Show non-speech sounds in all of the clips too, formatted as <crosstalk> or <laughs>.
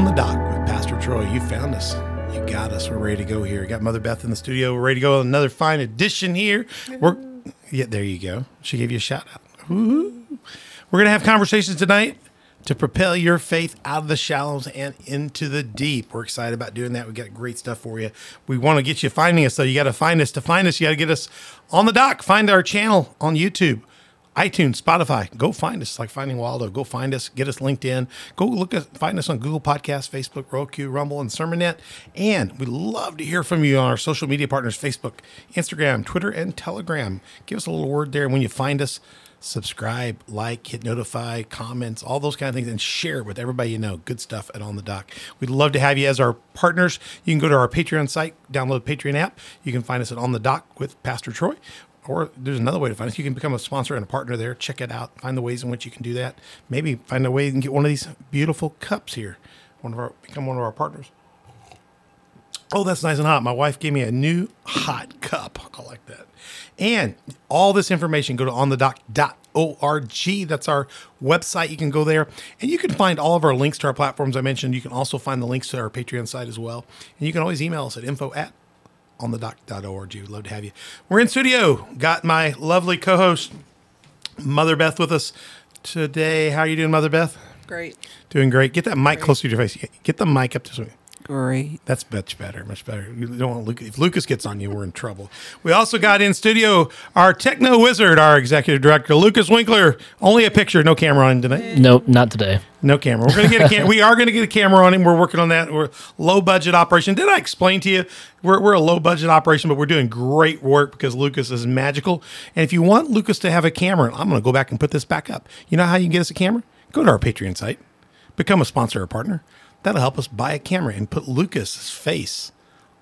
on the dock with Pastor Troy. You found us. You got us. We're ready to go here. Got Mother Beth in the studio. We're ready to go. Another fine edition here. We're yeah, there you go. She gave you a shout out. Woo-hoo. We're gonna have conversations tonight to propel your faith out of the shallows and into the deep. We're excited about doing that. We got great stuff for you. We want to get you finding us, though. You got to find us. To find us, you got to get us on the dock. Find our channel on YouTube iTunes, Spotify, go find us like finding Waldo. Go find us, get us LinkedIn. Go look at find us on Google Podcasts, Facebook, Roku, Rumble, and Sermonet. And we love to hear from you on our social media partners: Facebook, Instagram, Twitter, and Telegram. Give us a little word there. And when you find us, subscribe, like, hit notify, comments, all those kind of things, and share it with everybody you know. Good stuff at On the Dock. We'd love to have you as our partners. You can go to our Patreon site, download the Patreon app. You can find us at On the Dock with Pastor Troy or there's another way to find us. You can become a sponsor and a partner there. Check it out. Find the ways in which you can do that. Maybe find a way can get one of these beautiful cups here. One of our become one of our partners. Oh, that's nice and hot. My wife gave me a new hot cup. <laughs> I like that. And all this information, go to onthedock.org. That's our website. You can go there and you can find all of our links to our platforms I mentioned. You can also find the links to our Patreon site as well. And you can always email us at info at on the dock.org. We'd love to have you. We're in studio. Got my lovely co-host, Mother Beth, with us today. How are you doing, Mother Beth? Great. Doing great. Get that mic great. closer to your face. Get the mic up to me. Great. That's much better. Much better. You don't want Lucas. If Lucas gets on you, we're in trouble. We also got in studio our techno wizard, our executive director, Lucas Winkler. Only a picture, no camera on him tonight. Nope, not today. No camera. We're gonna get a cam- we are gonna get a camera on him. We're working on that. We're low budget operation. Did I explain to you? We're, we're a low budget operation, but we're doing great work because Lucas is magical. And if you want Lucas to have a camera, I'm gonna go back and put this back up. You know how you can get us a camera? Go to our Patreon site, become a sponsor or partner that'll help us buy a camera and put Lucas's face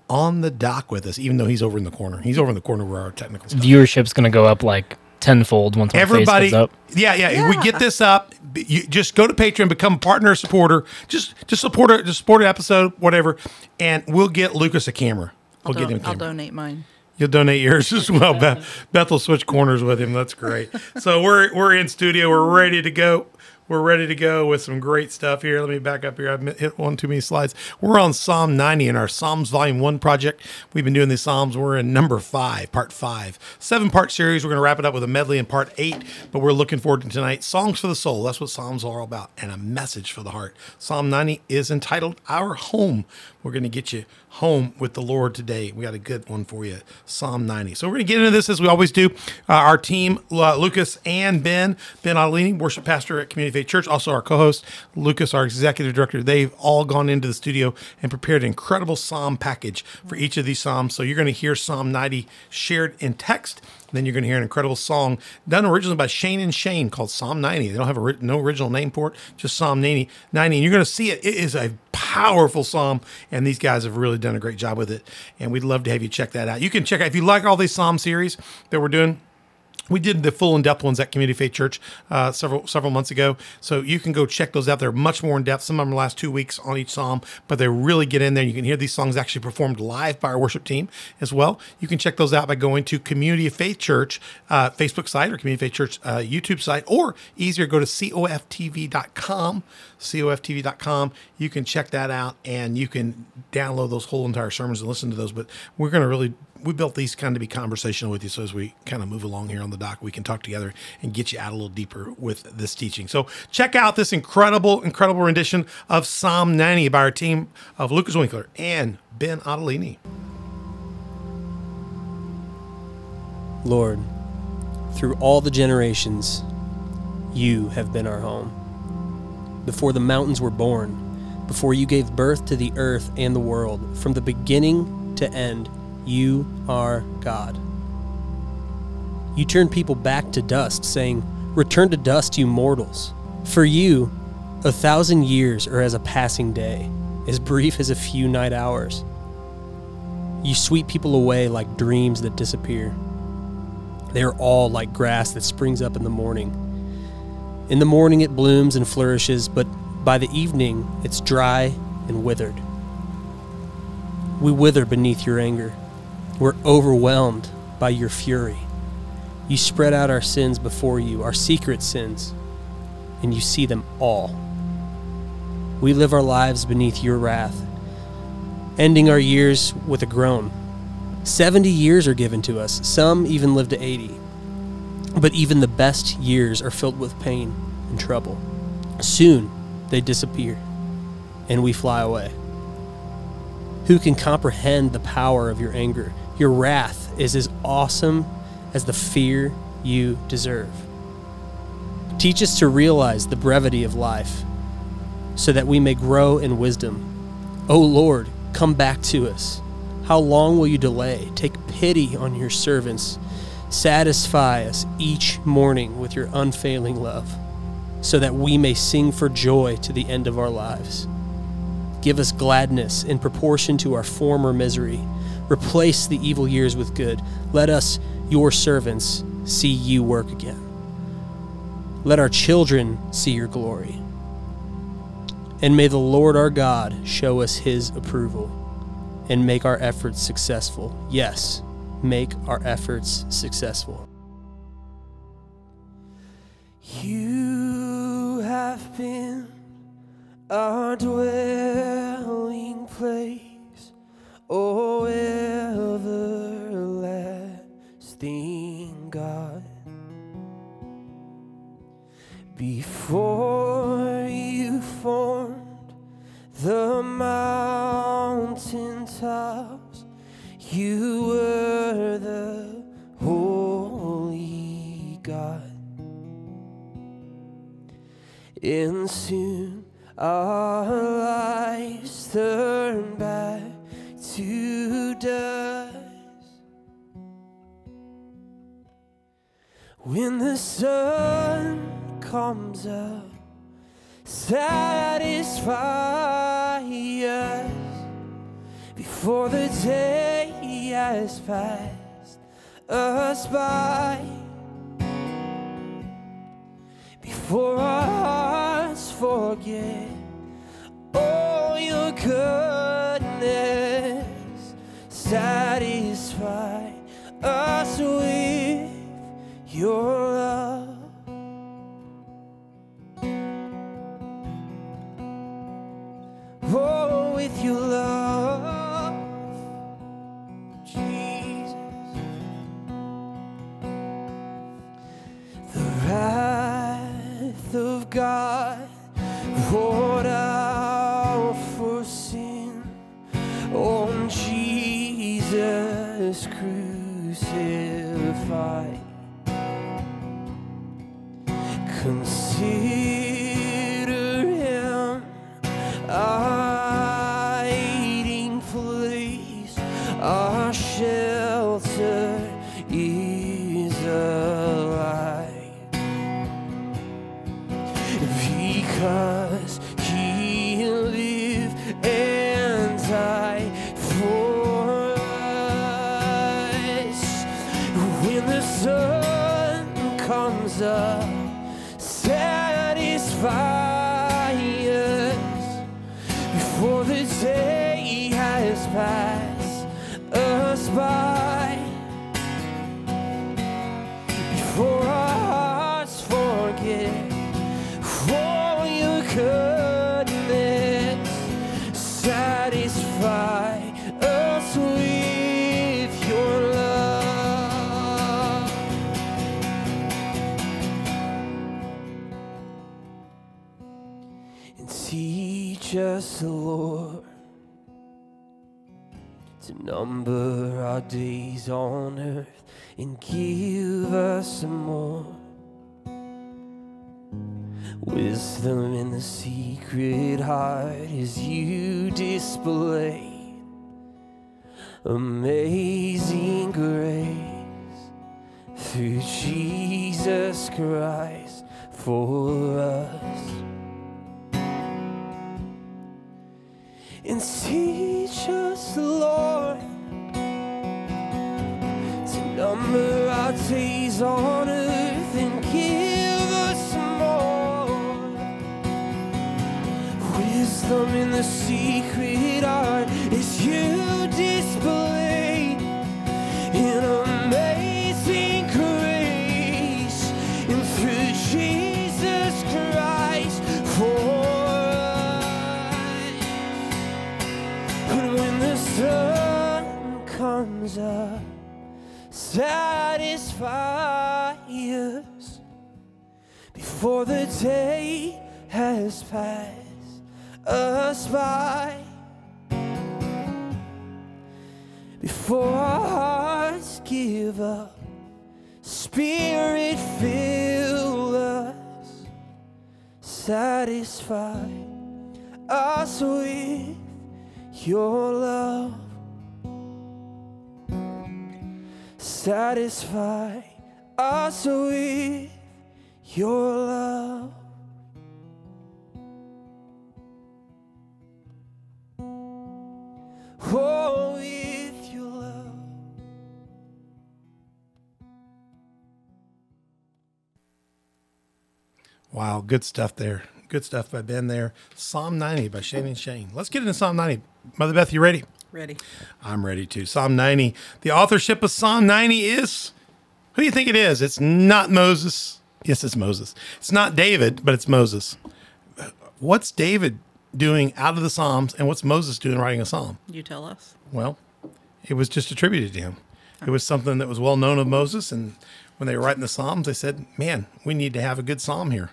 on the dock with us, even though he's over in the corner. He's over in the corner where our technical stuff. Viewership's going to go up like tenfold once my everybody. Face goes up. Yeah, yeah, yeah. We get this up. You just go to Patreon, become a partner, supporter. Just just support it. Just support an episode, whatever, and we'll get Lucas a camera. We'll I'll get him. A camera. I'll donate mine. You'll donate yours as <laughs> well. Beth, Beth will switch corners with him. That's great. So we're we're in studio. We're ready to go we're ready to go with some great stuff here. Let me back up here. I've hit one too many slides. We're on Psalm 90 in our Psalms Volume 1 project. We've been doing these Psalms. We're in number five, part five. Seven part series. We're going to wrap it up with a medley in part eight, but we're looking forward to tonight. Songs for the soul. That's what Psalms are all about, and a message for the heart. Psalm 90 is entitled Our Home. We're going to get you home with the Lord today. We got a good one for you, Psalm 90. So we're going to get into this as we always do. Uh, our team, uh, Lucas and Ben, Ben Adelini, worship pastor at Community Faith Church, also our co-host, Lucas, our executive director. They've all gone into the studio and prepared an incredible Psalm package for each of these Psalms. So you're going to hear Psalm 90 shared in text then you're going to hear an incredible song done originally by Shane and Shane called Psalm 90. They don't have a, no original name for it, just Psalm 90. 90. And you're going to see it. It is a powerful psalm, and these guys have really done a great job with it. And we'd love to have you check that out. You can check out if you like all these psalm series that we're doing we did the full in depth ones at Community Faith Church uh, several several months ago, so you can go check those out. They're much more in depth. Some of them last two weeks on each psalm, but they really get in there. You can hear these songs actually performed live by our worship team as well. You can check those out by going to Community Faith Church uh, Facebook site or Community Faith Church uh, YouTube site, or easier go to coftv.com. coftv.com. You can check that out and you can download those whole entire sermons and listen to those. But we're going to really we built these kind of to be conversational with you. So as we kind of move along here on the dock, we can talk together and get you out a little deeper with this teaching. So check out this incredible, incredible rendition of Psalm 90 by our team of Lucas Winkler and Ben Adelini. Lord, through all the generations, you have been our home. Before the mountains were born, before you gave birth to the earth and the world, from the beginning to end, you are God. You turn people back to dust, saying, Return to dust, you mortals. For you, a thousand years are as a passing day, as brief as a few night hours. You sweep people away like dreams that disappear. They are all like grass that springs up in the morning. In the morning it blooms and flourishes, but by the evening it's dry and withered. We wither beneath your anger. We're overwhelmed by your fury. You spread out our sins before you, our secret sins, and you see them all. We live our lives beneath your wrath, ending our years with a groan. Seventy years are given to us, some even live to eighty. But even the best years are filled with pain and trouble. Soon they disappear, and we fly away. Who can comprehend the power of your anger? Your wrath is as awesome as the fear you deserve. Teach us to realize the brevity of life so that we may grow in wisdom. O Lord, come back to us. How long will you delay? Take pity on your servants. Satisfy us each morning with your unfailing love, so that we may sing for joy to the end of our lives. Give us gladness in proportion to our former misery. Replace the evil years with good. Let us, your servants, see you work again. Let our children see your glory. And may the Lord our God show us his approval and make our efforts successful. Yes, make our efforts successful. You have been our dwelling place, O everlasting God. Before you formed the mountain tops, you were the holy God. And soon our lives turn back dust. When the sun comes up, satisfy us before the day has passed us by. Before our hearts forget all your goodness, satisfy us with your love. Days on earth and give us some more wisdom in the secret heart as you display amazing grace through Jesus Christ for us. and teach us, Lord, number our days on earth and give us more wisdom in the secret heart is you display in amazing grace and through Jesus Christ for us. And when the sun comes up satisfy us before the day has passed us by. Before our hearts give up, Spirit fill us, satisfy us with your love. Satisfy us with your love. Oh, with your love. Wow, good stuff there. Good stuff by Ben there. Psalm 90 by Shane and Shane. Let's get into Psalm 90. Mother Beth, you ready? Ready. I'm ready to. Psalm 90. The authorship of Psalm 90 is who do you think it is? It's not Moses. Yes, it's Moses. It's not David, but it's Moses. What's David doing out of the Psalms and what's Moses doing writing a psalm? You tell us. Well, it was just attributed to him. It was something that was well known of Moses. And when they were writing the Psalms, they said, man, we need to have a good psalm here.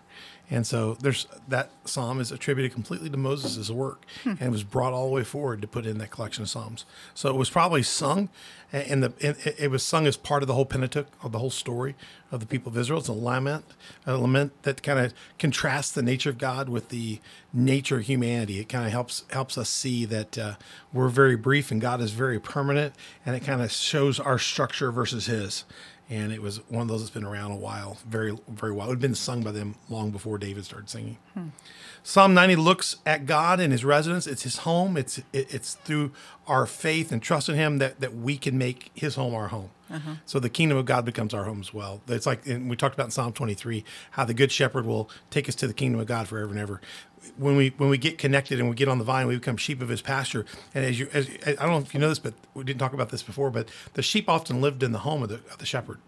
And so there's that psalm is attributed completely to Moses' work and it was brought all the way forward to put in that collection of psalms. So it was probably sung and the and it it was sung as part of the whole Pentateuch of the whole story of the people of Israel. It's a lament, a lament that kind of contrasts the nature of God with the nature of humanity. It kind of helps helps us see that uh, we're very brief and God is very permanent, and it kind of shows our structure versus His and it was one of those that's been around a while, very, very well. It had been sung by them long before David started singing. Hmm. Psalm 90 looks at God and his residence. It's his home. It's it, it's through our faith and trust in him that, that we can make his home our home. Uh-huh. So the kingdom of God becomes our home as well. It's like and we talked about in Psalm 23 how the good shepherd will take us to the kingdom of God forever and ever. When we when we get connected and we get on the vine, we become sheep of his pasture. And as you, as, I don't know if you know this, but we didn't talk about this before. But the sheep often lived in the home of the, of the shepherd.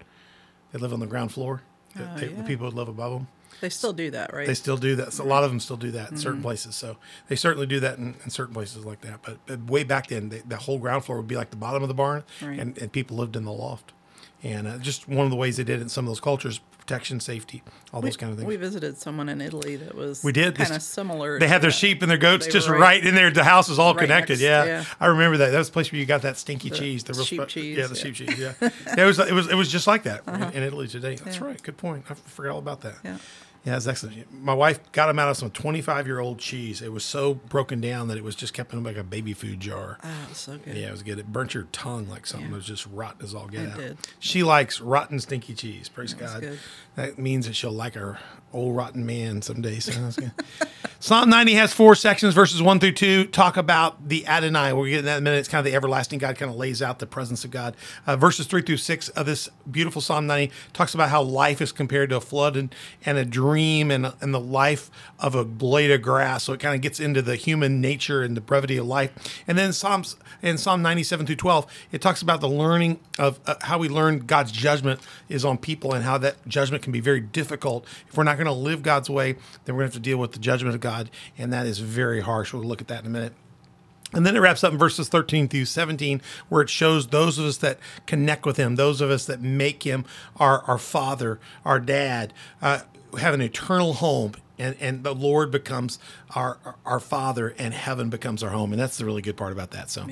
They live on the ground floor. The, Oh, they- the people would live above them. They still do that, right? They still do that. So a lot of them still do that in Mm-hmm. certain places. So they certainly do that in, in certain places like that. But, but way back then, they, the whole ground floor would be like the bottom of the barn, Right. and, and people lived in the loft. And uh, just one of the ways they did it in some of those cultures, protection, safety, all we, those kind of things. we visited someone in Italy that was We did. kind of similar. They had their that. sheep and their goats just were right, in there. The house was all right connected. next- yeah. yeah. I remember that. That was the place where you got that stinky cheese, the real sheep spe- cheese, Yeah, the yeah. sheep cheese. Yeah. <laughs> It was. It was. It was just like that in, in Italy today. That's Yeah. right. Good point. I forgot all about that. Yeah. Yeah, that's excellent. My wife got him out of some 25 year old cheese. It was so broken down that it was just kept in like a baby food jar. Oh, so good. Yeah, it was good. It burnt your tongue like something Yeah. that was just rotten as all get It out. did. She likes rotten, stinky cheese. Praise was God. good. That means that she'll like her old rotten man someday. So. <laughs> Psalm 90 has four sections, verses one through two, talk about the Adonai. We'll get in that in a minute. It's kind of the everlasting God, kind of lays out the presence of God. Uh, verses three through six of this beautiful Psalm 90 talks about how life is compared to a flood and, and a dream and, and the life of a blade of grass. So it kind of gets into the human nature and the brevity of life. And then Psalms in Psalm 97 through 12, it talks about the learning of uh, how we learn God's judgment is on people and how that judgment can be very difficult. If we're not going to live God's way, then we're going to have to deal with the judgment of God, and that is very harsh. We'll look at that in a minute. And then it wraps up in verses 13 through 17, where it shows those of us that connect with him, those of us that make him our, our father, our dad, uh, have an eternal home. And, and the Lord becomes our, our father, and heaven becomes our home. And that's the really good part about that. So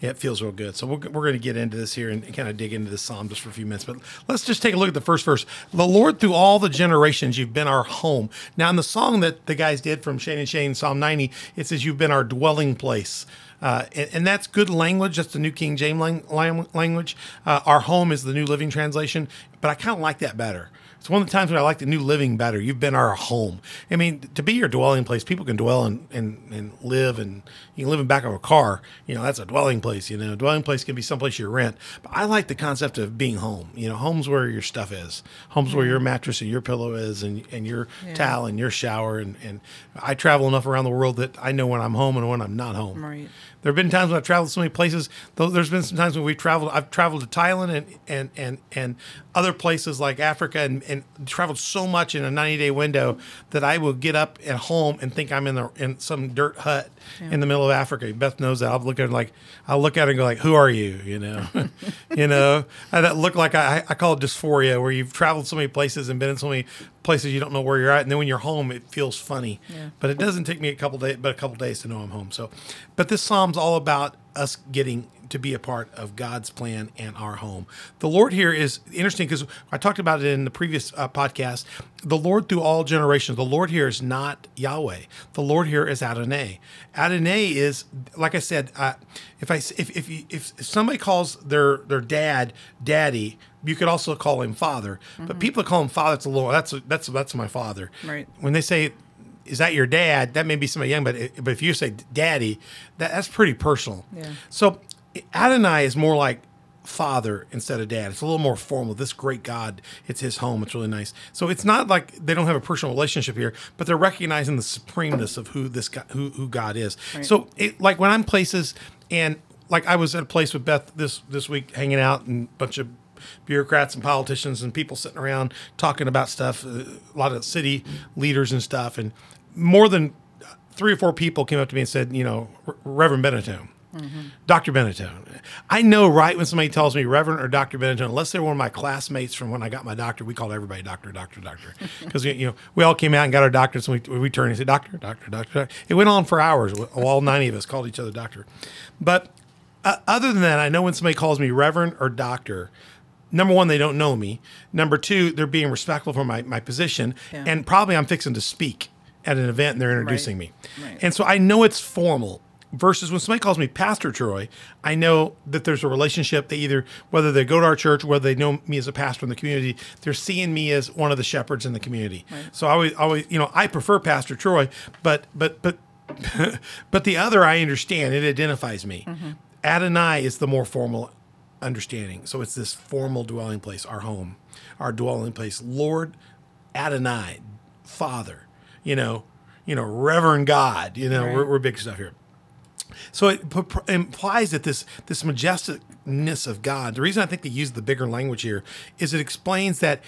yeah, it feels real good. So we're, we're going to get into this here and kind of dig into this psalm just for a few minutes. But let's just take a look at the first verse. The Lord, through all the generations, you've been our home. Now, in the song that the guys did from Shane and Shane, Psalm 90, it says, You've been our dwelling place. Uh, and, and that's good language. That's the New King James lang- lang- language. Uh, our home is the New Living Translation, but I kind of like that better. It's one of the times when I like the New Living better. You've been our home. I mean, to be your dwelling place, people can dwell and, and, and live, and you can live in back of a car. You know, that's a dwelling place. You know, a dwelling place can be someplace you rent. But I like the concept of being home. You know, home's where your stuff is. Home's where your mattress and your pillow is, and, and your towel and your shower. And, and I travel enough around the world that I know when I'm home and when I'm not home. Right. There have been times when I've traveled so many places. There's been some times when we've traveled. I've traveled to Thailand and and and, and other places like Africa and, and traveled so much in a 90 day window that I will get up at home and think I'm in the in some dirt hut in the middle of Africa. Beth knows that. I'll look at her like I'll look at her and go like, "Who are you?" You know, <laughs> you know. And that look like I I call it dysphoria, where you've traveled so many places and been in so many places you don't know where you're at, and then when you're home, it feels funny. Yeah. But it doesn't take me a couple days, but a couple days to know I'm home. So, but this psalm's all about us getting to be a part of God's plan and our home. The Lord here is interesting because I talked about it in the previous uh, podcast. The Lord through all generations. The Lord here is not Yahweh. The Lord here is Adonai. Adonai is, like I said, uh, if I if if, if if somebody calls their their dad daddy, you could also call him father. But people call him father, it's a little that's that's that's my father. Right. When they say is that your dad? That may be somebody young, but but if you say daddy, that, that's pretty personal. Yeah. So Adonai is more like father instead of dad. It's a little more formal. This great God, it's his home. It's really nice. So it's not like they don't have a personal relationship here, but they're recognizing the supremeness of who this God, who who God is. Right. So it, like when I'm places and like I was at a place with Beth this this week hanging out and a bunch of bureaucrats and politicians and people sitting around talking about stuff, uh, a lot of city leaders and stuff and more than three or four people came up to me and said, you know, Reverend Benetton. Dr. Benetton. I know right when somebody tells me Reverend or Dr. Benetton, unless they're one of my classmates from when I got my doctor, we called everybody doctor, doctor, doctor. <laughs> Because, you know, we all came out and got our doctors and we, we turned and said, doctor, doctor, doctor, doctor. It went on for hours. All 90 of us called each other doctor. But uh, other than that, I know when somebody calls me Reverend or Doctor, number one, they don't know me. Number two, they're being respectful for my, my position. Yeah. And probably I'm fixing to speak at an event and they're introducing me. Right. And so I know it's formal. Versus when somebody calls me Pastor Troy, I know that there's a relationship. They either, whether they go to our church, whether they know me as a pastor in the community, they're seeing me as one of the shepherds in the community. So I always, always, you know, I prefer Pastor Troy, but, but, but, <laughs> but the other I understand. It identifies me. Mm-hmm. Adonai is the more formal understanding. So it's this formal dwelling place, our home, our dwelling place. Lord Adonai, Father, you know, you know, Reverend God, you know, we're, we're big stuff here. So it p- implies that this this majesticness of God. The reason I think they use the bigger language here is it explains that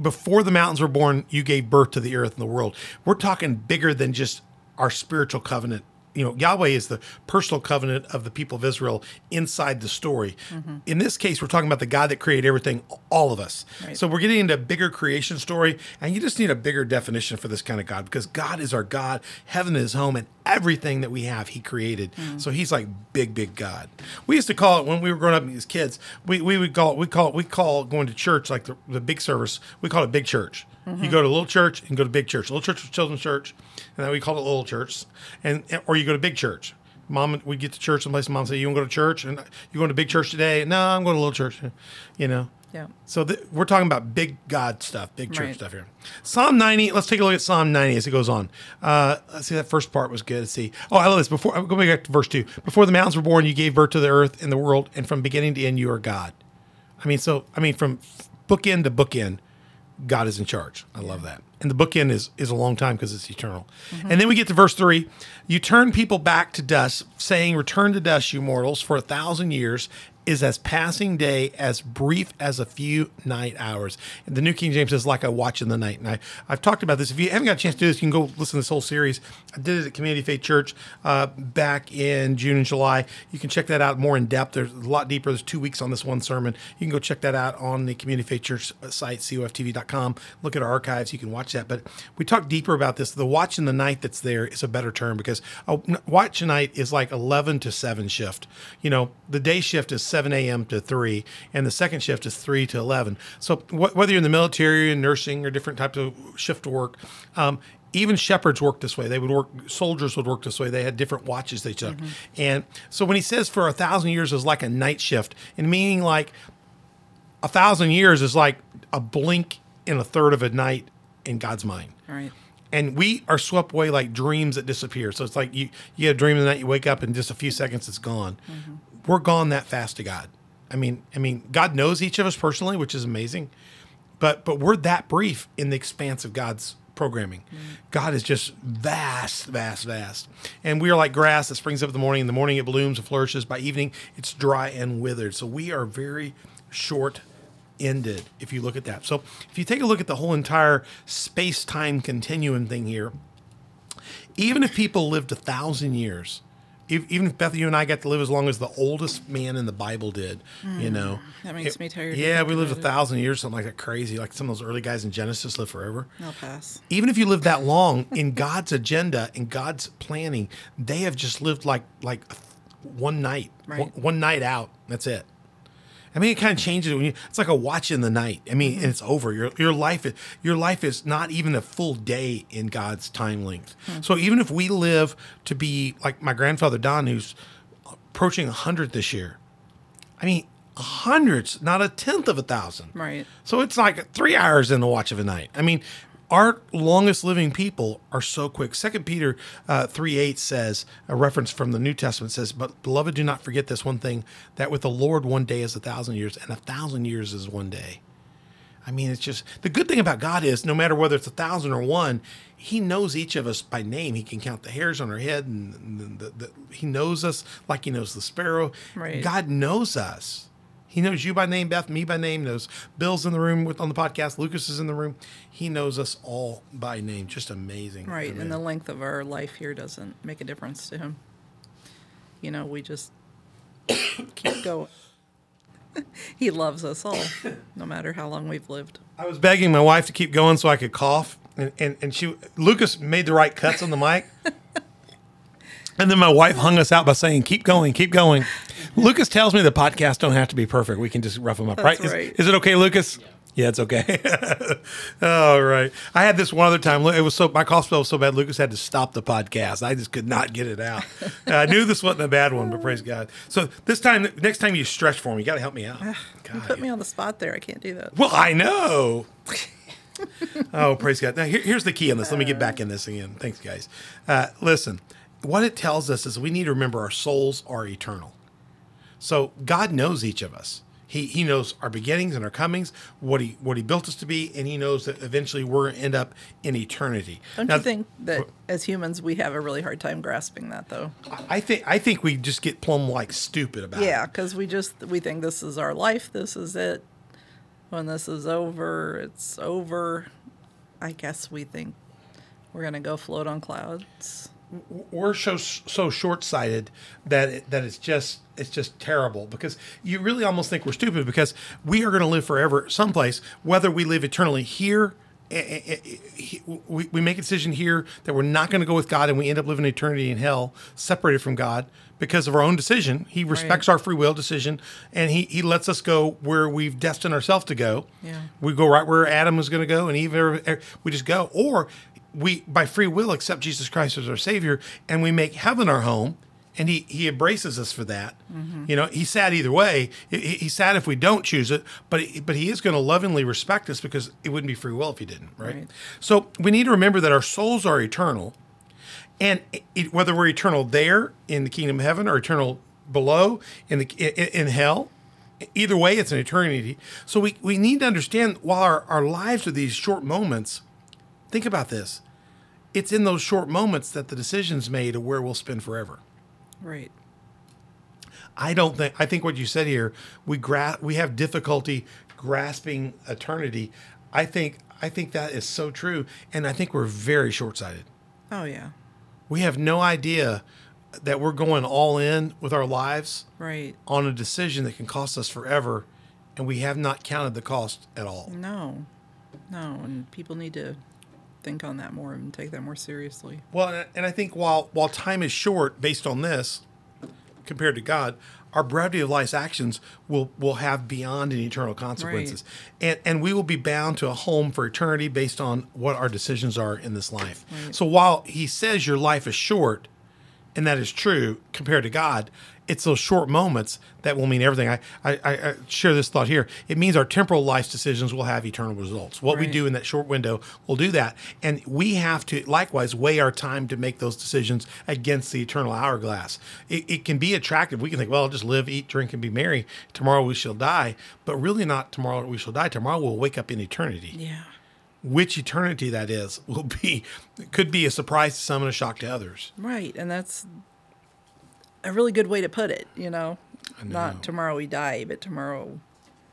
before the mountains were born, you gave birth to the earth and the world. We're talking bigger than just our spiritual covenant. You know, Yahweh is the personal covenant of the people of Israel inside the story. Mm-hmm. In this case, we're talking about the God that created everything, all of us. Right. So we're getting into a bigger creation story, and you just need a bigger definition for this kind of God because God is our God. Heaven is home, and everything that we have, He created. Mm. So He's like big, big God. We used to call it when we were growing up as kids. We, we would call it we call it we call going to church like the, the big service. We call it big church. You go to little church and go to big church. Little church was children's church, and then we call it little church, and or you go to big church. Mom, we get to church someplace. And mom say, "You want to go to church?" And you going to big church today? No, I'm going to little church. You know. Yeah. So th- we're talking about big God stuff, big church Right. stuff here. Psalm 90. Let's take a look at Psalm 90 as it goes on. Uh, let's see. That first part was good. Let's see. Oh, I love this. Before go back to verse two. Before the mountains were born, you gave birth to the earth and the world, and from beginning to end, you are God. I mean, so I mean, from bookend to bookend, God is in charge. I love that. And the bookend is is a long time because it's eternal. Mm-hmm. And then we get to verse three. You turn people back to dust, saying, "Return to dust, you mortals, for a thousand years." Is as passing day, as brief as a few night hours. The New King James says, like a watch in the night. And I, I've talked about this. If you haven't got a chance to do this, you can go listen to this whole series. I did it at Community Faith Church uh, back in June and July. You can check that out more in depth. There's a lot deeper. There's two weeks on this one sermon. You can go check that out on the Community Faith Church site, coftv.com. Look at our archives. You can watch that. But we talk deeper about this. The watch in the night that's there is a better term because a watch night is like 11 to 7 shift. You know, the day shift is 7 a.m. to 3, and the second shift is 3 to 11. So wh- whether you're in the military and nursing or different types of shift work, um, even shepherds worked this way. They would work, soldiers would work this way. They had different watches they took. And so when he says for a thousand years is like a night shift, and meaning like a thousand years is like a blink in a third of a night in God's mind. Right. And we are swept away like dreams that disappear. So it's like you you get a dream in the night, you wake up, and just a few seconds it's gone. We're gone that fast to God. I mean, I mean, God knows each of us personally, which is amazing. But but we're that brief in the expanse of God's programming. God is just vast, vast, vast. And we are like grass that springs up in the morning. In the morning it blooms and flourishes. By evening it's dry and withered. So we are very short ended if you look at that. So if you take a look at the whole entire space time continuum thing here, even if people lived a thousand years, ev- even if Beth, you and I got to live as long as the oldest man in the Bible did, you hmm. know, That makes me tired Yeah, we lived a it. thousand years, something like that, crazy. Like some of those early guys in Genesis lived forever. I'll pass. Even if you live that long, in God's agenda, in God's planning, they have just lived like like one night, Right. one, one night out. That's it. I mean, it kind of changes when you. It's like a watch in the night. I mean, mm-hmm. and it's over. Your your life is your life is not even a full day in God's time length. Hmm. So even if we live to be like my grandfather Don, who's approaching hundred this year, I mean, hundreds, not a tenth of a thousand. Right. So it's like three hours in the watch of a night. I mean, our longest living people are so quick. Second Peter uh, three eight says a reference from the New Testament says, "But beloved, do not forget this one thing: that with the Lord, one day is a thousand years, and a thousand years is one day." I mean, it's just the good thing about God is no matter whether it's a thousand or one, He knows each of us by name. He can count the hairs on our head, and, and the, the, He knows us like He knows the sparrow. Right. God knows us. He knows you by name, Beth, me by name, knows Bill's in the room with on the podcast, Lucas is in the room. He knows us all by name. Just amazing. Right. to And the length of our life here doesn't make a difference to him. You know, we just <coughs> keep going. <coughs> he loves us all, <coughs> no matter how long we've lived. I was begging my wife to keep going so I could cough, and, and, and she Lucas made the right cuts on the mic. <laughs> And then my wife hung us out by saying, "Keep going, keep going." Lucas tells me the podcast don't have to be perfect. We can just rough them up, That's right? Is- right. Is, it okay, Lucas? Yeah, it's okay. <laughs> All right. I had this one other time. It was so my cough spell was so bad. Lucas had to stop the podcast. I just could not get it out. <laughs> I knew this wasn't a bad one, but praise God. So this time, next time you stretch for me, you got to help me out. You put me on the spot there. I can't do that. well, I know. <laughs> oh, praise God. Now, here, here's the key on this. Let me get back in this again. Thanks, guys. Uh, listen, what it tells us is we need to remember our souls are eternal. So God knows each of us. He, he knows our beginnings and our comings, what he what he built us to be, and he knows that eventually we're going to end up in eternity. Don't Now, you think that as humans we have a really hard time grasping that though? I think I think we just get plumb like stupid about it. Yeah, because we just we think this is our life. This is it. When this is over, it's over. I guess we think we're gonna go float on clouds. we're so so short sighted that it, that it's just it's just terrible because you really almost think we're stupid because we are going to live forever someplace whether we live eternally here. eh, eh, eh, We, we make a decision here that we're not going to go with God and we end up living eternity in hell, separated from God because of our own decision. He respects our free will decision and he, he lets us go where we've destined ourselves to go. Yeah. We go right where Adam was going to go and Eve, er- er- we just go. Or we, by free will, accept Jesus Christ as our Savior and we make heaven our home. And he, he embraces us for that. You know, he's sad either way. He- he's sad if we don't choose it, but he, but he is going to lovingly respect us because it wouldn't be free will if he didn't, right? Right. So we need to remember that our souls are eternal, and it, whether we're eternal there in the kingdom of heaven or eternal below in the in, in hell, either way, it's an eternity. So we, we need to understand while our, our lives are these short moments, think about this. It's in those short moments that the decision's made of where we'll spend forever. Right. I don't think I think what you said here, we gra- we have difficulty grasping eternity. I think I think that is so true. And I think we're very short sighted. Oh yeah. We have no idea that we're going all in with our lives Right. on a decision that can cost us forever, and we have not counted the cost at all. No. No. And people need to think on that more and take that more seriously. Well, and- I think while while time is short based on this, compared to God, our brevity of life's actions will will have beyond and eternal consequences, and and we will be bound to a home for eternity based on what our decisions are in this life. So while He says your life is short, and that is true compared to God. It's those short moments that will mean everything. I, I, I share this thought here. It means our temporal life decisions will have eternal results. What we do in that short window will do that. And we have to likewise weigh our time to make those decisions against the eternal hourglass. It, it can be attractive. We can think, well, I'll just live, eat, drink, and be merry. Tomorrow we shall die. But really, not tomorrow we shall die. Tomorrow we'll wake up in eternity Yeah. which eternity that is will be could be a surprise to some and a shock to others. Right, and that's a really good way to put it. You know, know. not tomorrow we die, but tomorrow.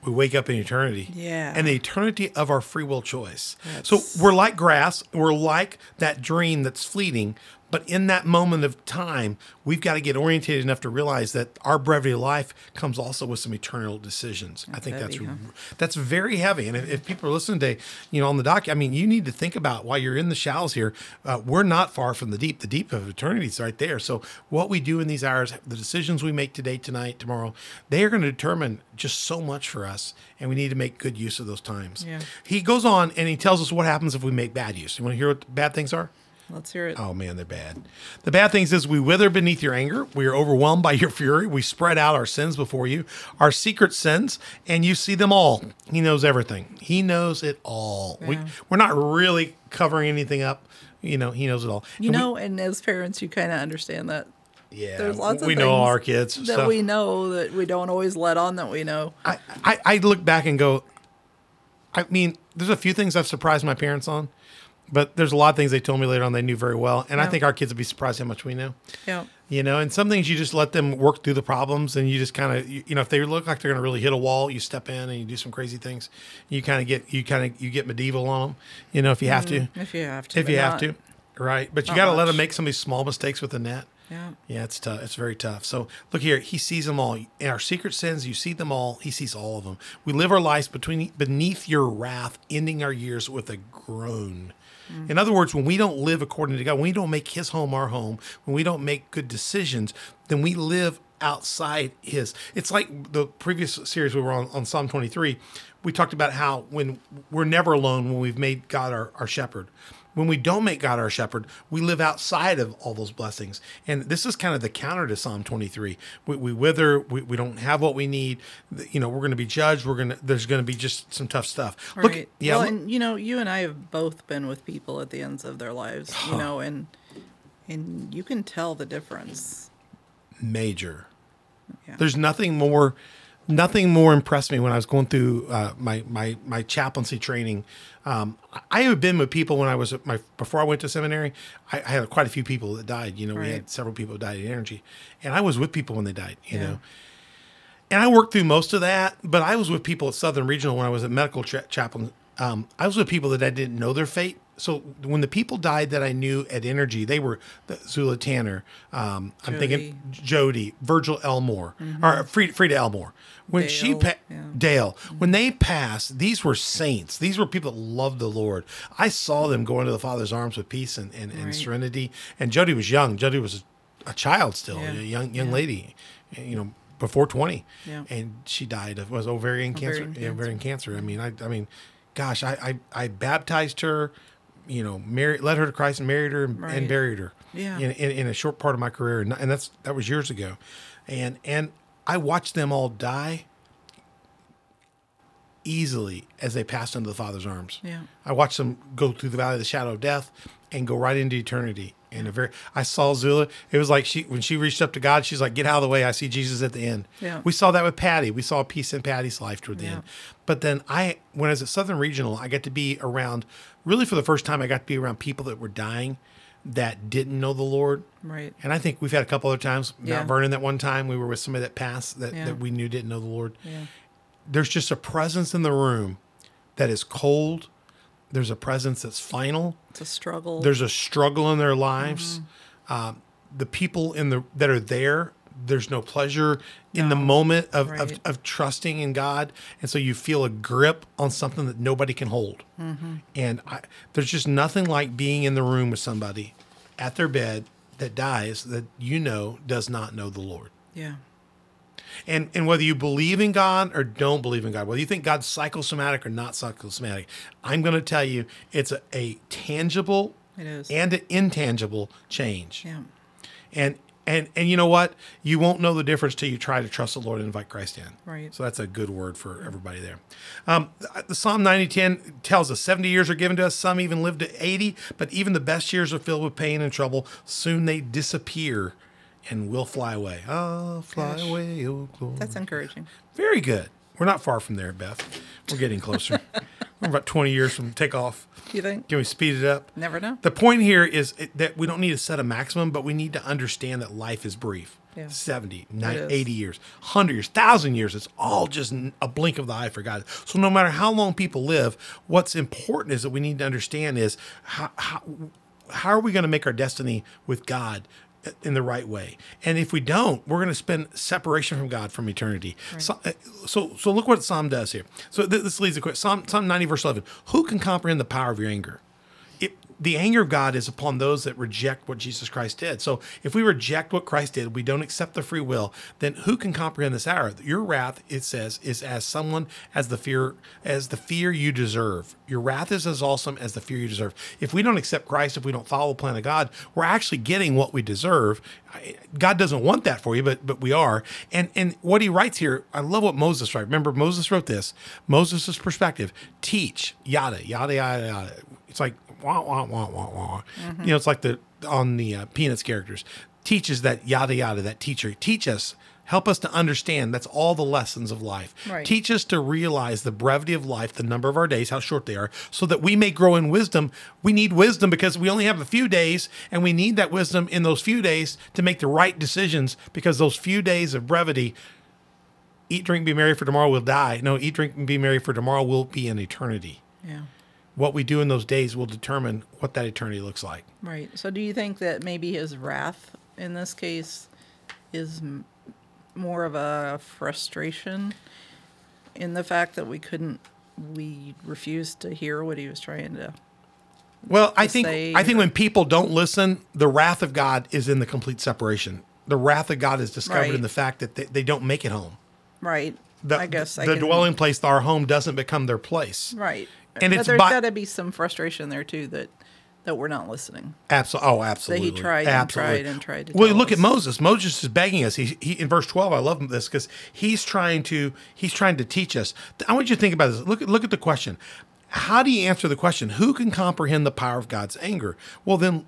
We wake up in eternity. Yeah. And the eternity of our free will choice. So we're like grass, we're like that dream that's fleeting, but in that moment of time, we've got to get orientated enough to realize that our brevity of life comes also with some eternal decisions. I think heavy, that's huh? that's very heavy. And if, if people are listening to, you know, on the dock, I mean, you need to think about while you're in the shallows here. Uh, we're not far from the deep. The deep of eternity is right there. So what we do in these hours, the decisions we make today, tonight, tomorrow, they are going to determine just so much for us, and we need to make good use of those times. Yeah. He goes on and he tells us what happens if we make bad use. You want to hear what bad things are? Let's hear it. Oh man, they're bad. The bad things is we wither beneath your anger. We are overwhelmed by your fury. We spread out our sins before you, our secret sins, and you see them all. He knows everything. He knows it all. We Yeah. we're not really covering anything up. You know, he knows it all. You And we- know, and as parents, you kind of understand that yeah, there's lots of we know our kids. that we know that we don't always let on that we know. I, I, I look back and go, I mean, there's a few things I've surprised my parents on, but there's a lot of things they told me later on they knew very well. And I think our kids would be surprised how much we know. Yeah. You know, and some things you just let them work through the problems and you just kind of, you, you know, if they look like they're going to really hit a wall, you step in and you do some crazy things. You kind of get, you kind of, you get medieval on them, you know, if you have to. Mm, if you have to. If you have to. Right. But you got to let them make some of these small mistakes with the net. Yeah. Yeah, it's tough. It's very tough. So look here, he sees them all. In our secret sins, you see them all. He sees all of them. We live our lives between beneath your wrath, ending our years with a groan. In other words, when we don't live according to God, when we don't make His home our home, when we don't make good decisions, then we live outside His. It's like the previous series we were on on Psalm 23. We talked about how when we're never alone when we've made God our, our shepherd. When we don't make God our shepherd, we live outside of all those blessings. And this is kind of the counter to Psalm 23. We, we wither, we, we don't have what we need. You know, we're going to be judged. We're going to, there's going to be just some tough stuff. Right. Look, yeah, well, and you know, you and I have both been with people at the ends of their lives, <sighs> you know, and and you can tell the difference. major. Yeah. There's nothing more, nothing more impressed me when I was going through uh, my my my chaplaincy training. Um, I have been with people when I was at my before I went to seminary. I, I had quite a few people that died. You know, we had several people died in energy, and I was with people when they died. You Yeah. know. And I worked through most of that, but I was with people at Southern Regional when I was at medical cha- chaplain. Um, I was with people that I didn't know their fate. So when the people died that I knew at Energy, they were the Zula Tanner. Um, I'm thinking Jody, Virgil Elmore, or Frida, Frida Elmore. When she Dale, pa- yeah. Dale, when they passed, these were saints. These were people that loved the Lord. I saw them go into the Father's arms with peace and, and, and Right. serenity. And Jody was young. Jody was a child still, Yeah. a young young Yeah. lady, you know, before twenty. Yeah. And she died of was ovarian cancer. Ovarian yeah, ovarian cancer. I mean, I I mean, gosh, I I, I baptized her. You know, married, led her to Christ and married her and, and buried her. Yeah. In, in, in a short part of my career, and, and that's that was years ago, and and I watched them all die easily as they passed into the Father's arms. Yeah. I watched them go through the valley of the shadow of death and go right into eternity. And a very, I saw Zula. It was like she, when she reached up to God, she's like, "Get out of the way! I see Jesus at the end." Yeah. We saw that with Patty. We saw peace in Patty's life toward the Yeah. end. But then I, when I was at Southern Regional, I got to be around. Really, for the first time, I got to be around people that were dying, that didn't know the Lord. Right. And I think we've had a couple other times. Yeah. Mount Vernon, that one time we were with somebody that passed that, Yeah. that we knew didn't know the Lord Yeah. There's just a presence in the room that is cold. There's a presence that's final. It's a struggle. There's a struggle in their lives. Mm-hmm. Um, the people in the that are there, there's no pleasure in the moment of, of, of trusting in God, and so you feel a grip on something that nobody can hold. Mm-hmm. And I, there's just nothing like being in the room with somebody at their bed that dies that you know does not know the Lord. yeah. And and whether you believe in God or don't believe in God, whether you think God's psychosomatic or not psychosomatic, I'm going to tell you it's a, a tangible It is. and an intangible change. Yeah. And and and you know what? You won't know the difference till you try to trust the Lord and invite Christ in. Right. So that's a good word for everybody there. Um, the Psalm 90:10 tells us 70 years are given to us. Some even live to 80, but even the best years are filled with pain and trouble. Soon they disappear and We'll fly away. Oh, fly Gosh. away, oh glory. That's encouraging. Very good. We're not far from there, Beth. We're getting closer. <laughs> We're about 20 years from takeoff. You think? Can we speed it up? Never know. The point here is that we don't need to set a maximum, but we need to understand that life is brief. Yeah. 70, 90, 80 years, 100 years, 1,000 years. It's all just a blink of the eye for God. So no matter how long people live, what's important is that we need to understand is how, how, how are we going to make our destiny with God in the right way? And if we don't, we're going to spend separation from God from eternity. So, uh, so, so look what Psalm does here. So th- this leads to quick. Psalm, Psalm 90 verse 11. Who can comprehend the power of your anger? The anger of God is upon those that reject what Jesus Christ did. So if we reject what Christ did, we don't accept the free will, then who can comprehend this hour? Your wrath, it says, is as someone as the fear as the fear you deserve. Your wrath is as awesome as the fear you deserve. If we don't accept Christ, if we don't follow the plan of God, we're actually getting what we deserve. God doesn't want that for you, but but we are. And and what he writes here, I love what Moses wrote. Remember, Moses wrote this. Moses' perspective: teach, yada yada yada yada. It's like wah wah wah wah wah. You know, it's like the on the uh, Peanuts characters. Teaches that yada yada. That teacher teach us. Help us to understand. That's all the lessons of life. Right. Teach us to realize the brevity of life, the number of our days, how short they are, so that we may grow in wisdom. We need wisdom because we only have a few days, and we need that wisdom in those few days to make the right decisions because those few days of brevity eat, drink, be merry, for tomorrow we'll die. No, eat, drink, and be merry, for tomorrow will be an eternity. Yeah. What we do in those days will determine what that eternity looks like. Right. So do you think that maybe his wrath in this case is m- more of a frustration in the fact that we couldn't, we refused to hear what he was trying to. Well, I think say- I think when people don't listen, the wrath of God is in the complete separation. The wrath of God is discovered Right. in the fact that they, they don't make it home. Right. The, I guess I the can- dwelling place, our home, doesn't become their place. Right. And but it's there's by- got to be some frustration there too that that we're not listening. Absolutely. Oh, absolutely. He tried and tried and tried to Well, look at. Moses. Moses is begging us. He, he in verse twelve. I love this because he's trying to he's trying to teach us. I want you to think about this. Look at look at the question. How do you answer the question? Who can comprehend the power of God's anger? Well, then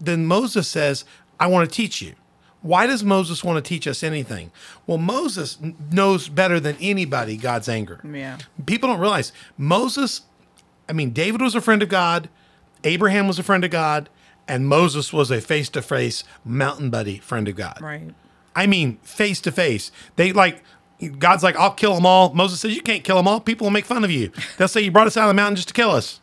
then Moses says, "I want to teach you." Why does Moses want to teach us anything? Well, Moses knows better than anybody God's anger. Yeah. People don't realize Moses, I mean, David was a friend of God, Abraham was a friend of God, and Moses was a face to face mountain buddy friend of God. Right. I mean, face to face. They like, God's like, I'll kill them all. Moses says, You can't kill them all. People will make fun of you. They'll say, You brought us out of the mountain just to kill us.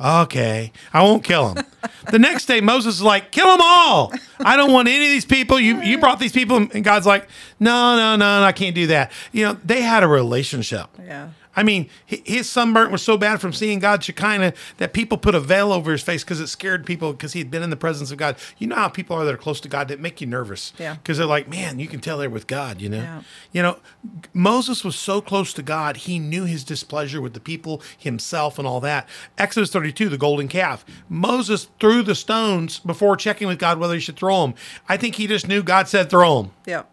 Okay, I won't kill them. the next day, Moses is like, "Kill them all! I don't want any of these people. You you brought these people." And God's like, "No, no, no, no I can't do that." You know, they had a relationship. Yeah. I mean, his sunburn was so bad from seeing God Shekinah that people put a veil over his face because it scared people because he had been in the presence of God. You know how people are that are close to God that make you nervous. Yeah. Because they're like, man, you can tell they're with God, you know? Yeah. You know, Moses was so close to God, he knew his displeasure with the people, himself, and all that. Exodus 32, the golden calf. Moses threw the stones before checking with God whether he should throw them. I think he just knew God said throw them. Yeah.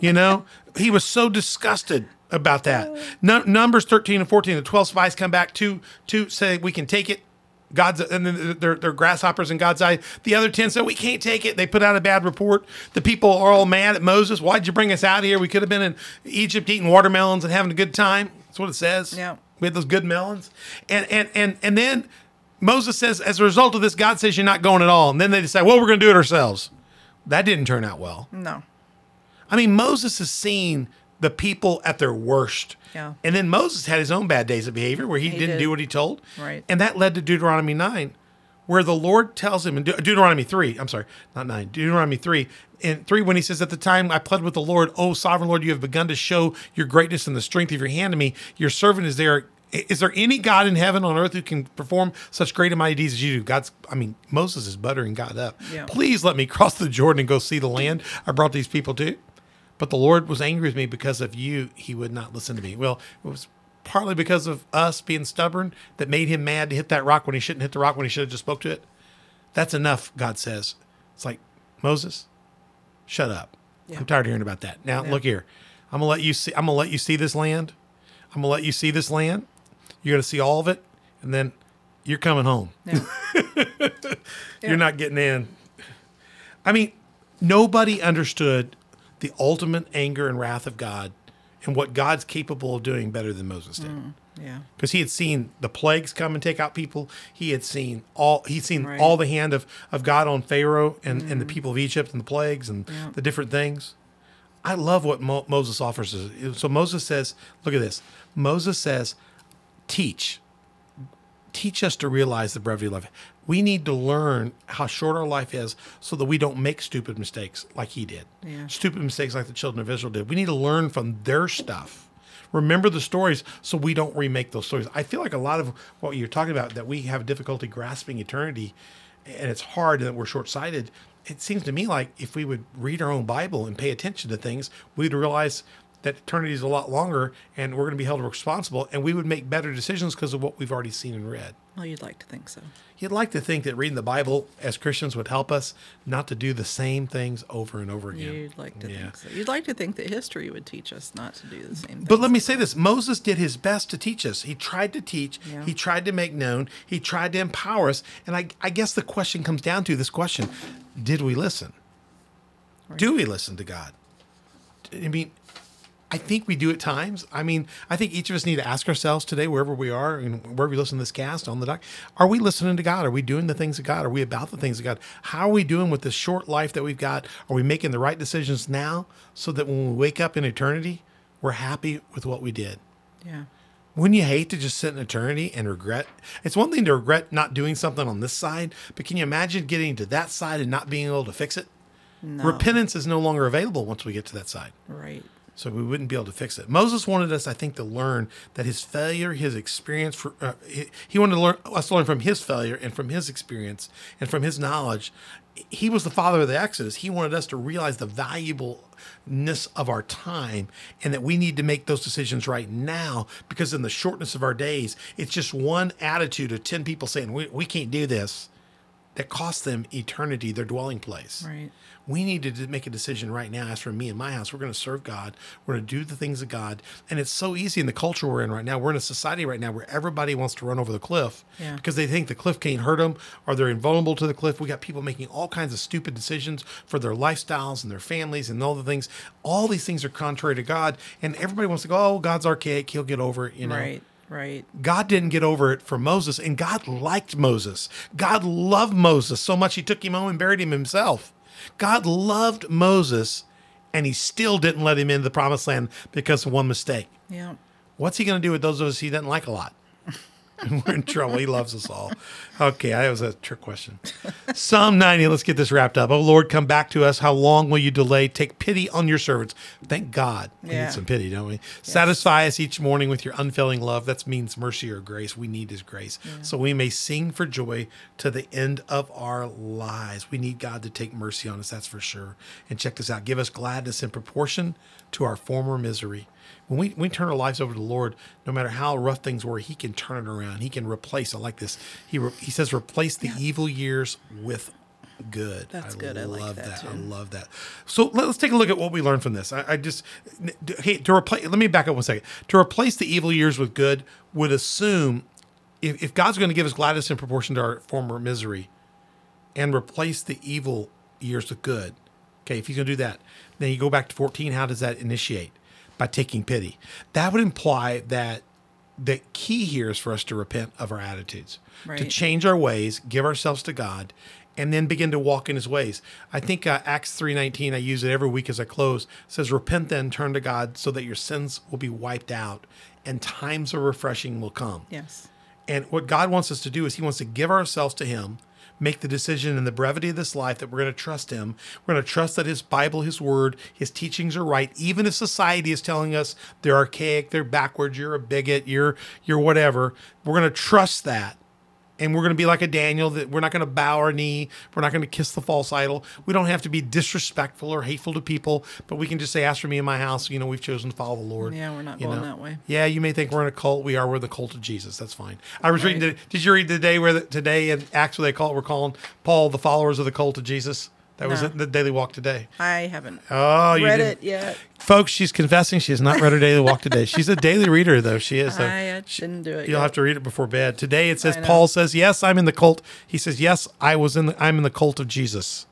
You know, <laughs> he was so disgusted about that. No, Numbers 13 and 14, the 12 spies come back to to say we can take it. God's and then they're, they're grasshoppers in God's eye. The other 10 said we can't take it. They put out a bad report. The people are all mad at Moses. Why'd you bring us out here? We could have been in Egypt eating watermelons and having a good time. That's what it says. Yeah. We had those good melons. And and and and then Moses says, as a result of this, God says you're not going at all. And then they decide, well, we're going to do it ourselves. That didn't turn out well. No. I mean, Moses has seen the people at their worst. Yeah. And then Moses had his own bad days of behavior where he, He didn't did. do what he told. Right. And that led to Deuteronomy 9, where the Lord tells him in De- Deuteronomy 3, I'm sorry, not 9, Deuteronomy 3, in 3, when he says, At the time I pled with the Lord, O sovereign Lord, you have begun to show your greatness and the strength of your hand to me. Your servant is there. Is there any God in heaven on earth who can perform such great and mighty deeds as you do? God's, I mean, Moses is buttering God up. Yeah. Please let me <laughs> cross the Jordan and go see the land I brought these people to. But the Lord was angry with me because of you. He would not listen to me. Well, it was partly because of us being stubborn that made him mad to hit that rock when he shouldn't hit the rock when he should have just spoke to it. That's enough, God says. It's like, Moses, shut up. Yeah. I'm tired of hearing about that. Now, Yeah. look here. I'm gonna let you see I'm gonna let you see this land. I'm gonna let you see this land. You're gonna see all of it, and then you're coming home. Yeah. <laughs> You're not getting in. I mean, nobody understood the ultimate anger and wrath of God and what God's capable of doing better than Moses did. Mm, yeah. because he had seen the plagues come and take out people. He had seen all he'd seen Right. all the hand of, of God on Pharaoh and, and the mm. people of Egypt and the plagues and Yeah. the different things. I love what Mo- Moses offers us. So Moses says, "Look at this." Moses says, "Teach, teach us to realize the brevity of life. We need to learn how short our life is, so that we don't make stupid mistakes like he did. Yeah. Stupid mistakes like the children of Israel did. We need to learn from their stuff." remember the stories so we don't remake those stories. I feel like a lot of what you're talking about that we have difficulty grasping eternity and it's hard and that we're short-sighted. It seems to me like if we would read our own Bible and pay attention to things, we'd realize that eternity is a lot longer and we're going to be held responsible and we would make better decisions because of what we've already seen and read. Well, you'd like to think so. You'd like to think that reading the Bible as Christians would help us not to do the same things over and over again. You'd like to Yeah. think so. You'd like to think that history would teach us not to do the same. But let me say this Moses did his best to teach us. He tried to teach, Yeah. he tried to make known, he tried to empower us. And I, I guess the question comes down to this question Did we listen? Do we listen to God? I mean, I think we do at times. I mean, I think each of us need to ask ourselves today, wherever we are and wherever we listen to this cast on the dock, are we listening to God? Are we doing the things of God? Are we about the things of God? How are we doing with this short life that we've got? Are we making the right decisions now so that when we wake up in eternity, we're happy with what we did? yeah. Wouldn't you hate to just sit in eternity and regret? It's one thing to regret not doing something on this side, but can you imagine getting to that side and not being able to fix it? No. Repentance is no longer available once we get to that side. Right. So we wouldn't be able to fix it. Moses wanted us, I think, to learn that his failure, his experience, for, uh, he, he wanted to learn us to learn from his failure and from his experience and from his knowledge. He was the father of the Exodus. He wanted us to realize the valuableness of our time and that we need to make those decisions right now because in the shortness of our days, it's just one attitude of 10 people saying, we, we can't do this that cost them eternity, their dwelling place. Right. We need to make a decision right now. As for me and my house, we're going to serve God. We're going to do the things of God. And it's so easy in the culture we're in right now. We're in a society right now where everybody wants to run over the cliff Yeah. because they think the cliff can't hurt them or they're invulnerable to the cliff. We got people making all kinds of stupid decisions for their lifestyles and their families and all the things. All these things are contrary to God. And everybody wants to go, oh, God's archaic. He'll get over it, you know. Right. Right. God didn't get over it for Moses, and God liked Moses. God loved Moses so much he took him home and buried him himself. God loved Moses, and he still didn't let him into the promised land because of one mistake. Yeah. What's he going to do with those of us he doesn't like a lot? <laughs> We're in trouble. He loves us all. Okay, that was a trick question. Psalm 90, let's get this wrapped up. Oh Lord, come back to us. How long will you delay? Take pity on your servants. Thank God. We Yeah. need some pity, don't we? Satisfy us each morning with your unfailing love. That means mercy or grace. We need his grace. So we may sing for joy to the end of our lives. We need God to take mercy on us, that's for sure. And check this out give us gladness in proportion to our former misery. When we, we turn our lives over to the Lord, no matter how rough things were, He can turn it around. He can replace. I like this. He re, He says, replace the evil years with good. That's good. I like love that, I love that. So let- let's take a look at what we learned from this. I, I just hey to replace. Let me back up one second. To replace the evil years with good would assume if, if God's going to give us gladness in proportion to our former misery, and replace the evil years with good. Okay, if he's going to do that, then you go back to 14. How does that initiate? By taking pity. That would imply that the key here is for us to repent of our attitudes, to change our ways, give ourselves to God, and then begin to walk in His ways. I think uh, Acts 3:19. I use it every week as I close. Says, "Repent then, turn to God, so that your sins will be wiped out, and times of refreshing will come." Yes. And what God wants us to do is He wants to give ourselves to Him, make the decision in the brevity of this life that we're going to trust Him. We're going to trust that His Bible, His Word, His teachings are right, even if society is telling us they're archaic, they're backwards, you're a bigot, you're you're whatever. We're going to trust that. And we're going to be like a Daniel that we're not going to bow our knee. We're not going to kiss the false idol. We don't have to be disrespectful or hateful to people, but we can just say, "As for me and my house, you know, we've chosen to follow the Lord." Yeah, we're not You going know? that way. Yeah, you may think we're in a cult. We are. We're the cult of Jesus. That's fine. I was reading. Right. The, did you read the day where the, today in Acts where they call it we're calling Paul the followers of the cult of Jesus? That was No. the Daily Walk today. I haven't Oh, you read didn't- it yet. folks. She's confessing she has not read her Daily Walk today. <laughs> She's a daily reader though. She is. though. I uh, didn't do it You'll yet. have to read it before bed. Today it says I know. Paul says, "Yes, I'm in the cult." He says, "Yes, I was in the I'm in the cult of Jesus."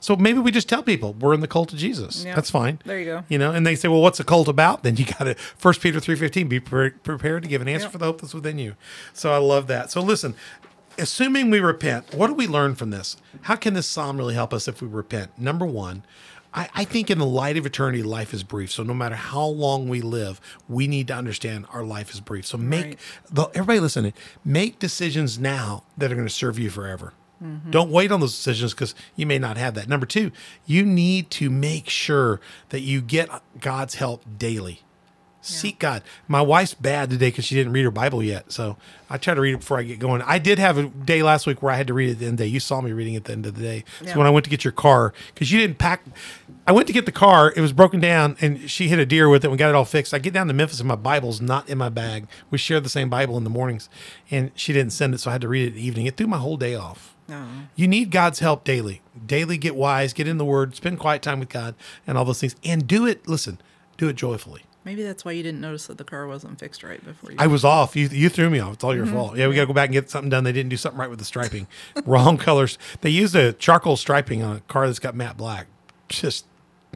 So maybe we just tell people we're in the cult of Jesus. Yeah. That's fine. There you go. You know, and they say, well, what's a cult about? Then you got to First Peter three fifteen. Be pre- prepared to give an answer Yeah. for the hope that's within you. So I love that. So listen, assuming we repent, what do we learn from this? How can this psalm really help us if we repent? Number one. I, I think in the light of eternity, life is brief. So no matter how long we live, we need to understand our life is brief. So make Right. the, everybody listening, make decisions now that are going to serve you forever. Mm-hmm. Don't wait on those decisions because you may not have that. Number two, you need to make sure that you get God's help daily. Seek God. My wife's bad today because she didn't read her Bible yet. So I try to read it before I get going. I did have a day last week where I had to read it at the end of the day. You saw me reading at the end of the day. So when I went to get your car, because you didn't pack, I went to get the car. It was broken down and she hit a deer with it. We got it all fixed. I get down to Memphis and my Bible's not in my bag. We share the same Bible in the mornings and she didn't send it. So I had to read it in the evening. It threw my whole day off. No. You need God's help daily. Daily get wise, get in the word, spend quiet time with God and all those things. And do it, listen, do it joyfully. Maybe that's why you didn't notice that the car wasn't fixed right before you. I was off. You you threw me off. It's all your mm-hmm. fault. Yeah, we got to go back and get something done. They didn't do something right with the striping. <laughs> Wrong colors. They used a charcoal striping on a car that's got matte black. Just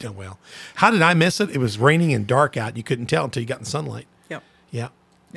oh well. How did I miss it? It was raining and dark out. You couldn't tell until you got in sunlight. Yep. Yeah.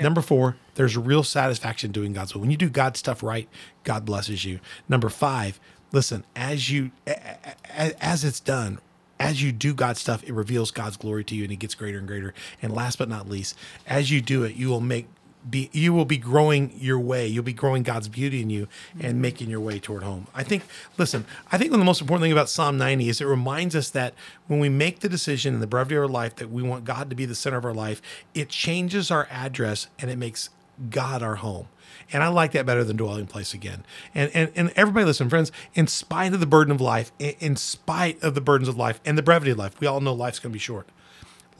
Number four, there's real satisfaction doing God's will. When you do God's stuff right, God blesses you. Number five, listen, as you as it's done, as you do God's stuff, it reveals God's glory to you and it gets greater and greater. And last but not least, as you do it, you will make be you will be growing your way. You'll be growing God's beauty in you and mm-hmm. making your way toward home. I think listen, I think one of the most important thing about Psalm 90 is it reminds us that when we make the decision in the brevity of our life that we want God to be the center of our life, it changes our address and it makes God our home. And I like that better than dwelling place again. And and and everybody listen, friends, in spite of the burden of life, in, spite of the burdens of life and the brevity of life, we all know life's going to be short.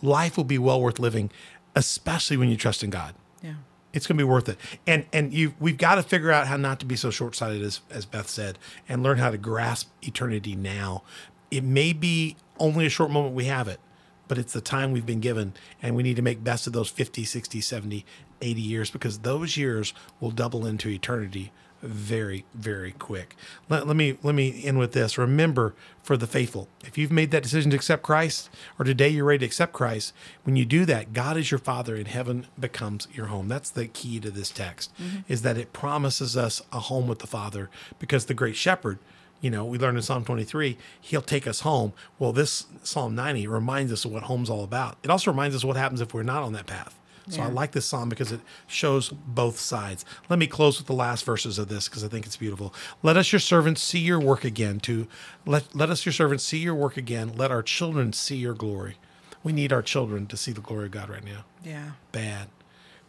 Life will be well worth living, especially when you trust in God Yeah. it's going to be worth it. And and you we've got to figure out how not to be so short sighted as as Beth said, and learn how to grasp eternity now. It may be only a short moment we have it, but it's the time we've been given, and we need to make best of those 50, 60, 70, 80 years because those years will double into eternity very very quick. Let, let me let me end with this. Remember for the faithful if you've made that decision to accept christ or today you're ready to accept christ when you do that god is your father and heaven becomes your home. That's the key to this text mm-hmm. is that it promises us a home with the father because the great shepherd you know we learned in psalm 23 he'll take us home. Well this psalm 90 reminds us of what home's all about. It also reminds us what happens if we're not on that path so I like this psalm because it shows both sides. Let me close with the last verses of this because I think it's beautiful. Let us your servants see your work again. To let let us your servants see your work again. Let our children see your glory. We need our children to see the glory of God right now. Yeah. Bad.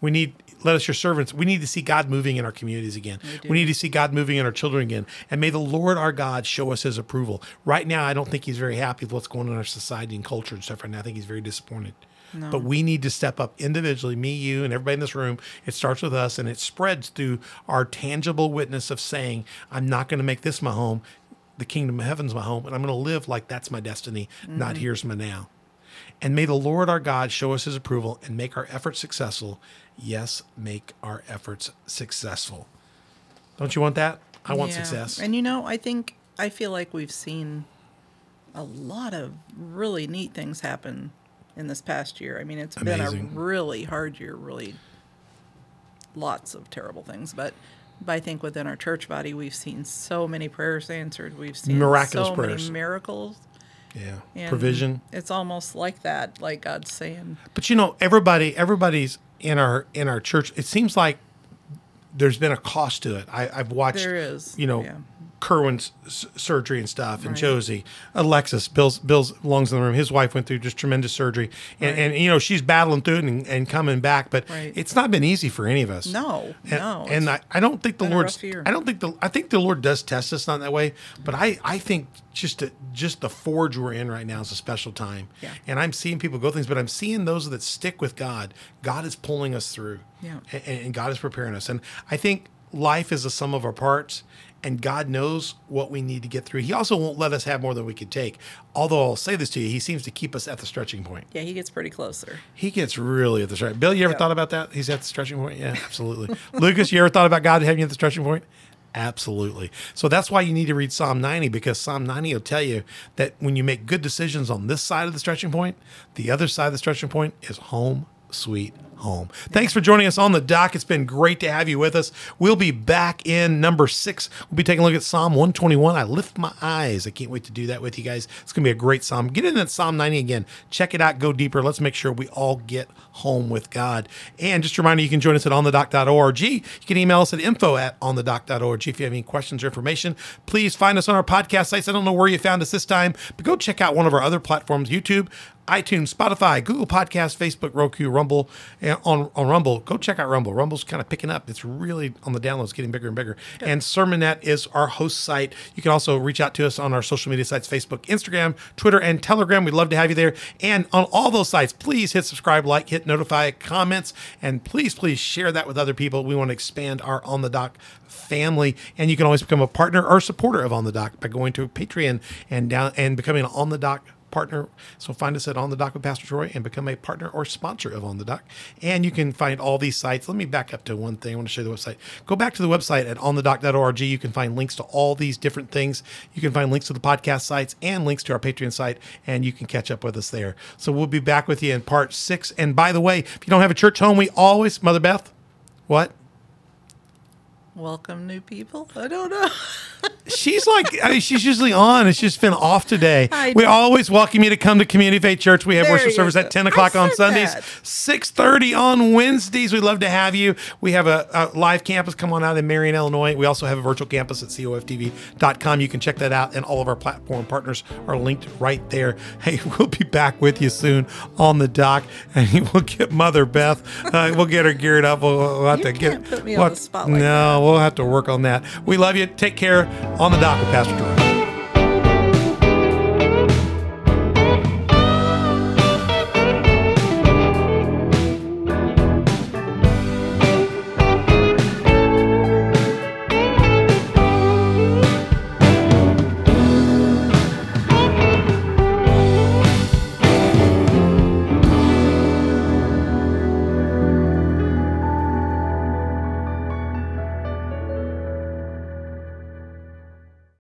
We need let us your servants. We need to see God moving in our communities again. do. We need to see God moving in our children again. And may the Lord our God show us his approval. Right now, I don't think he's very happy with what's going on in our society and culture and stuff right now. I think he's very disappointed. But we need to step up individually, me, you, and everybody in this room. It starts with us and it spreads through our tangible witness of saying, I'm not going to make this my home. The kingdom of heaven's my home, and I'm going to live like that's my destiny, not mm-hmm. here's my now. And may the Lord our God show us his approval and make our efforts successful. Yes, make our efforts successful. Don't you want that? I want Yeah. success. And you know, I think I feel like we've seen a lot of really neat things happen in this past year. I mean, it's Amazing. been a really hard year, really lots of terrible things, but but I think within our church body, we've seen so many prayers answered. We've seen Miraculous so prayers. many miracles. yeah. And Provision. It's almost like that, like God's saying, But you know, everybody, everybody's in our in our church. It seems like there's been a cost to it. I, I've watched. There is, You know, yeah. Kerwin's surgery and stuff, and Right. Josie, Alexis, Bill's Bill's lungs in the room. His wife went through just tremendous surgery, and, Right. and you know she's battling through it and, and coming back. But Right. it's not been easy for any of us. No, and, no, And I, I don't think the Lord's. I don't think the. I think the Lord does test us not that way. But I I think just to, just the forge we're in right now is a special time. Yeah. And I'm seeing people go things, but I'm seeing those that stick with God. God is pulling us through. Yeah. And, and God is preparing us. And I think life is a sum of our parts. And God knows what we need to get through. He also won't let us have more than we could take. Although I'll say this to you, He seems to keep us at the stretching point. yeah, he gets pretty closer. He gets really at the stretching. Bill, you ever Yeah. thought about that? He's at the stretching point. Yeah, absolutely. <laughs> Lucas, you ever thought about God having you at the stretching point? Absolutely. So that's why you need to read Psalm 90 because Psalm 90 will tell you that when you make good decisions on this side of the stretching point, the other side of the stretching point is home sweet home. Thanks for joining us on the dock. It's been great to have you with us. We'll be back in number six. We'll be taking a look at Psalm 121. I lift my eyes. I can't wait to do that with you guys. It's going to be a great Psalm. Get in that Psalm 90 again. Check it out. Go deeper. Let's make sure we all get home with God. And just a reminder, you can join us at onthedock.org. You can email us at info at onthedock.org if you have any questions or information. Please find us on our podcast sites. I don't know where you found us this time, but go check out one of our other platforms, YouTube, iTunes, Spotify, Google Podcast, Facebook, Roku, Rumble, and on, on Rumble. Go check out Rumble. Rumble's kind of picking up. It's really on the downloads, getting bigger and bigger. Good. And Sermonette is our host site. You can also reach out to us on our social media sites Facebook, Instagram, Twitter, and Telegram. We'd love to have you there. And on all those sites, please hit subscribe, like, hit notify, comments, and please, please share that with other people. We want to expand our On the Dock family. And you can always become a partner or supporter of On the Dock by going to Patreon and down and becoming an On the Dock partner. So find us at On the Dock with Pastor Troy and become a partner or sponsor of On the Dock. And you can find all these sites. Let me back up to one thing. I want to show you the website. Go back to the website at onthedock.org. You can find links to all these different things. You can find links to the podcast sites and links to our Patreon site, and you can catch up with us there. So we'll be back with you in part six. And by the way, if you don't have a church home, we always, Mother Beth, what? Welcome new people. I don't know. <laughs> she's like, I mean, she's usually on. It's just been off today. We always welcome you to come to Community Faith Church. We have there worship service go. at 10 o'clock on Sundays, 6.30 on Wednesdays. We'd love to have you. We have a, a, live campus. Come on out in Marion, Illinois. We also have a virtual campus at coftv.com. You can check that out, and all of our platform partners are linked right there. Hey, <laughs> we'll be back with you soon on the dock, and <laughs> we'll get Mother Beth. Uh, we'll get her geared up. We'll, we'll have you to get. Put me on the spot. Like no, we'll have to work on that. We love you. Take care on the dock with Pastor Drew.